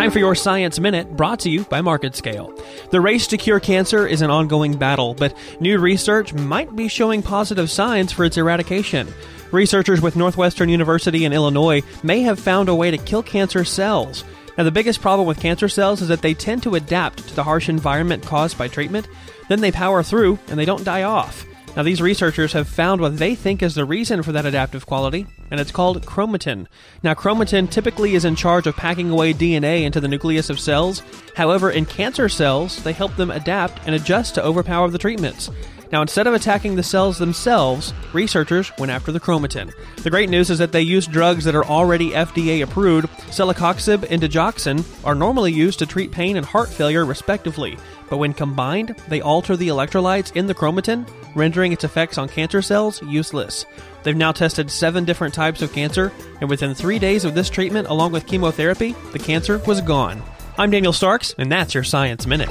Time for your Science Minute, brought to you by MarketScale. The race to cure cancer is an ongoing battle, but new research might be showing positive signs for its eradication. Researchers with Northwestern University in Illinois may have found a way to kill cancer cells. Now, the biggest problem with cancer cells is that they tend to adapt to the harsh environment caused by treatment, then they power through and they don't die off. Now, these researchers have found what they think is the reason for that adaptive quality, and it's called chromatin. Now, chromatin typically is in charge of packing away DNA into the nucleus of cells. However, in cancer cells, they help them adapt and adjust to overpower the treatments. Now, instead of attacking the cells themselves, researchers went after the chromatin. The great news is that they used drugs that are already FDA approved. Celecoxib and digoxin are normally used to treat pain and heart failure, respectively, but when combined, they alter the electrolytes in the chromatin, rendering its effects on cancer cells useless. They've now tested seven different types of cancer, and within three days of this treatment, along with chemotherapy, the cancer was gone. I'm Daniel Starks, and that's your Science Minute.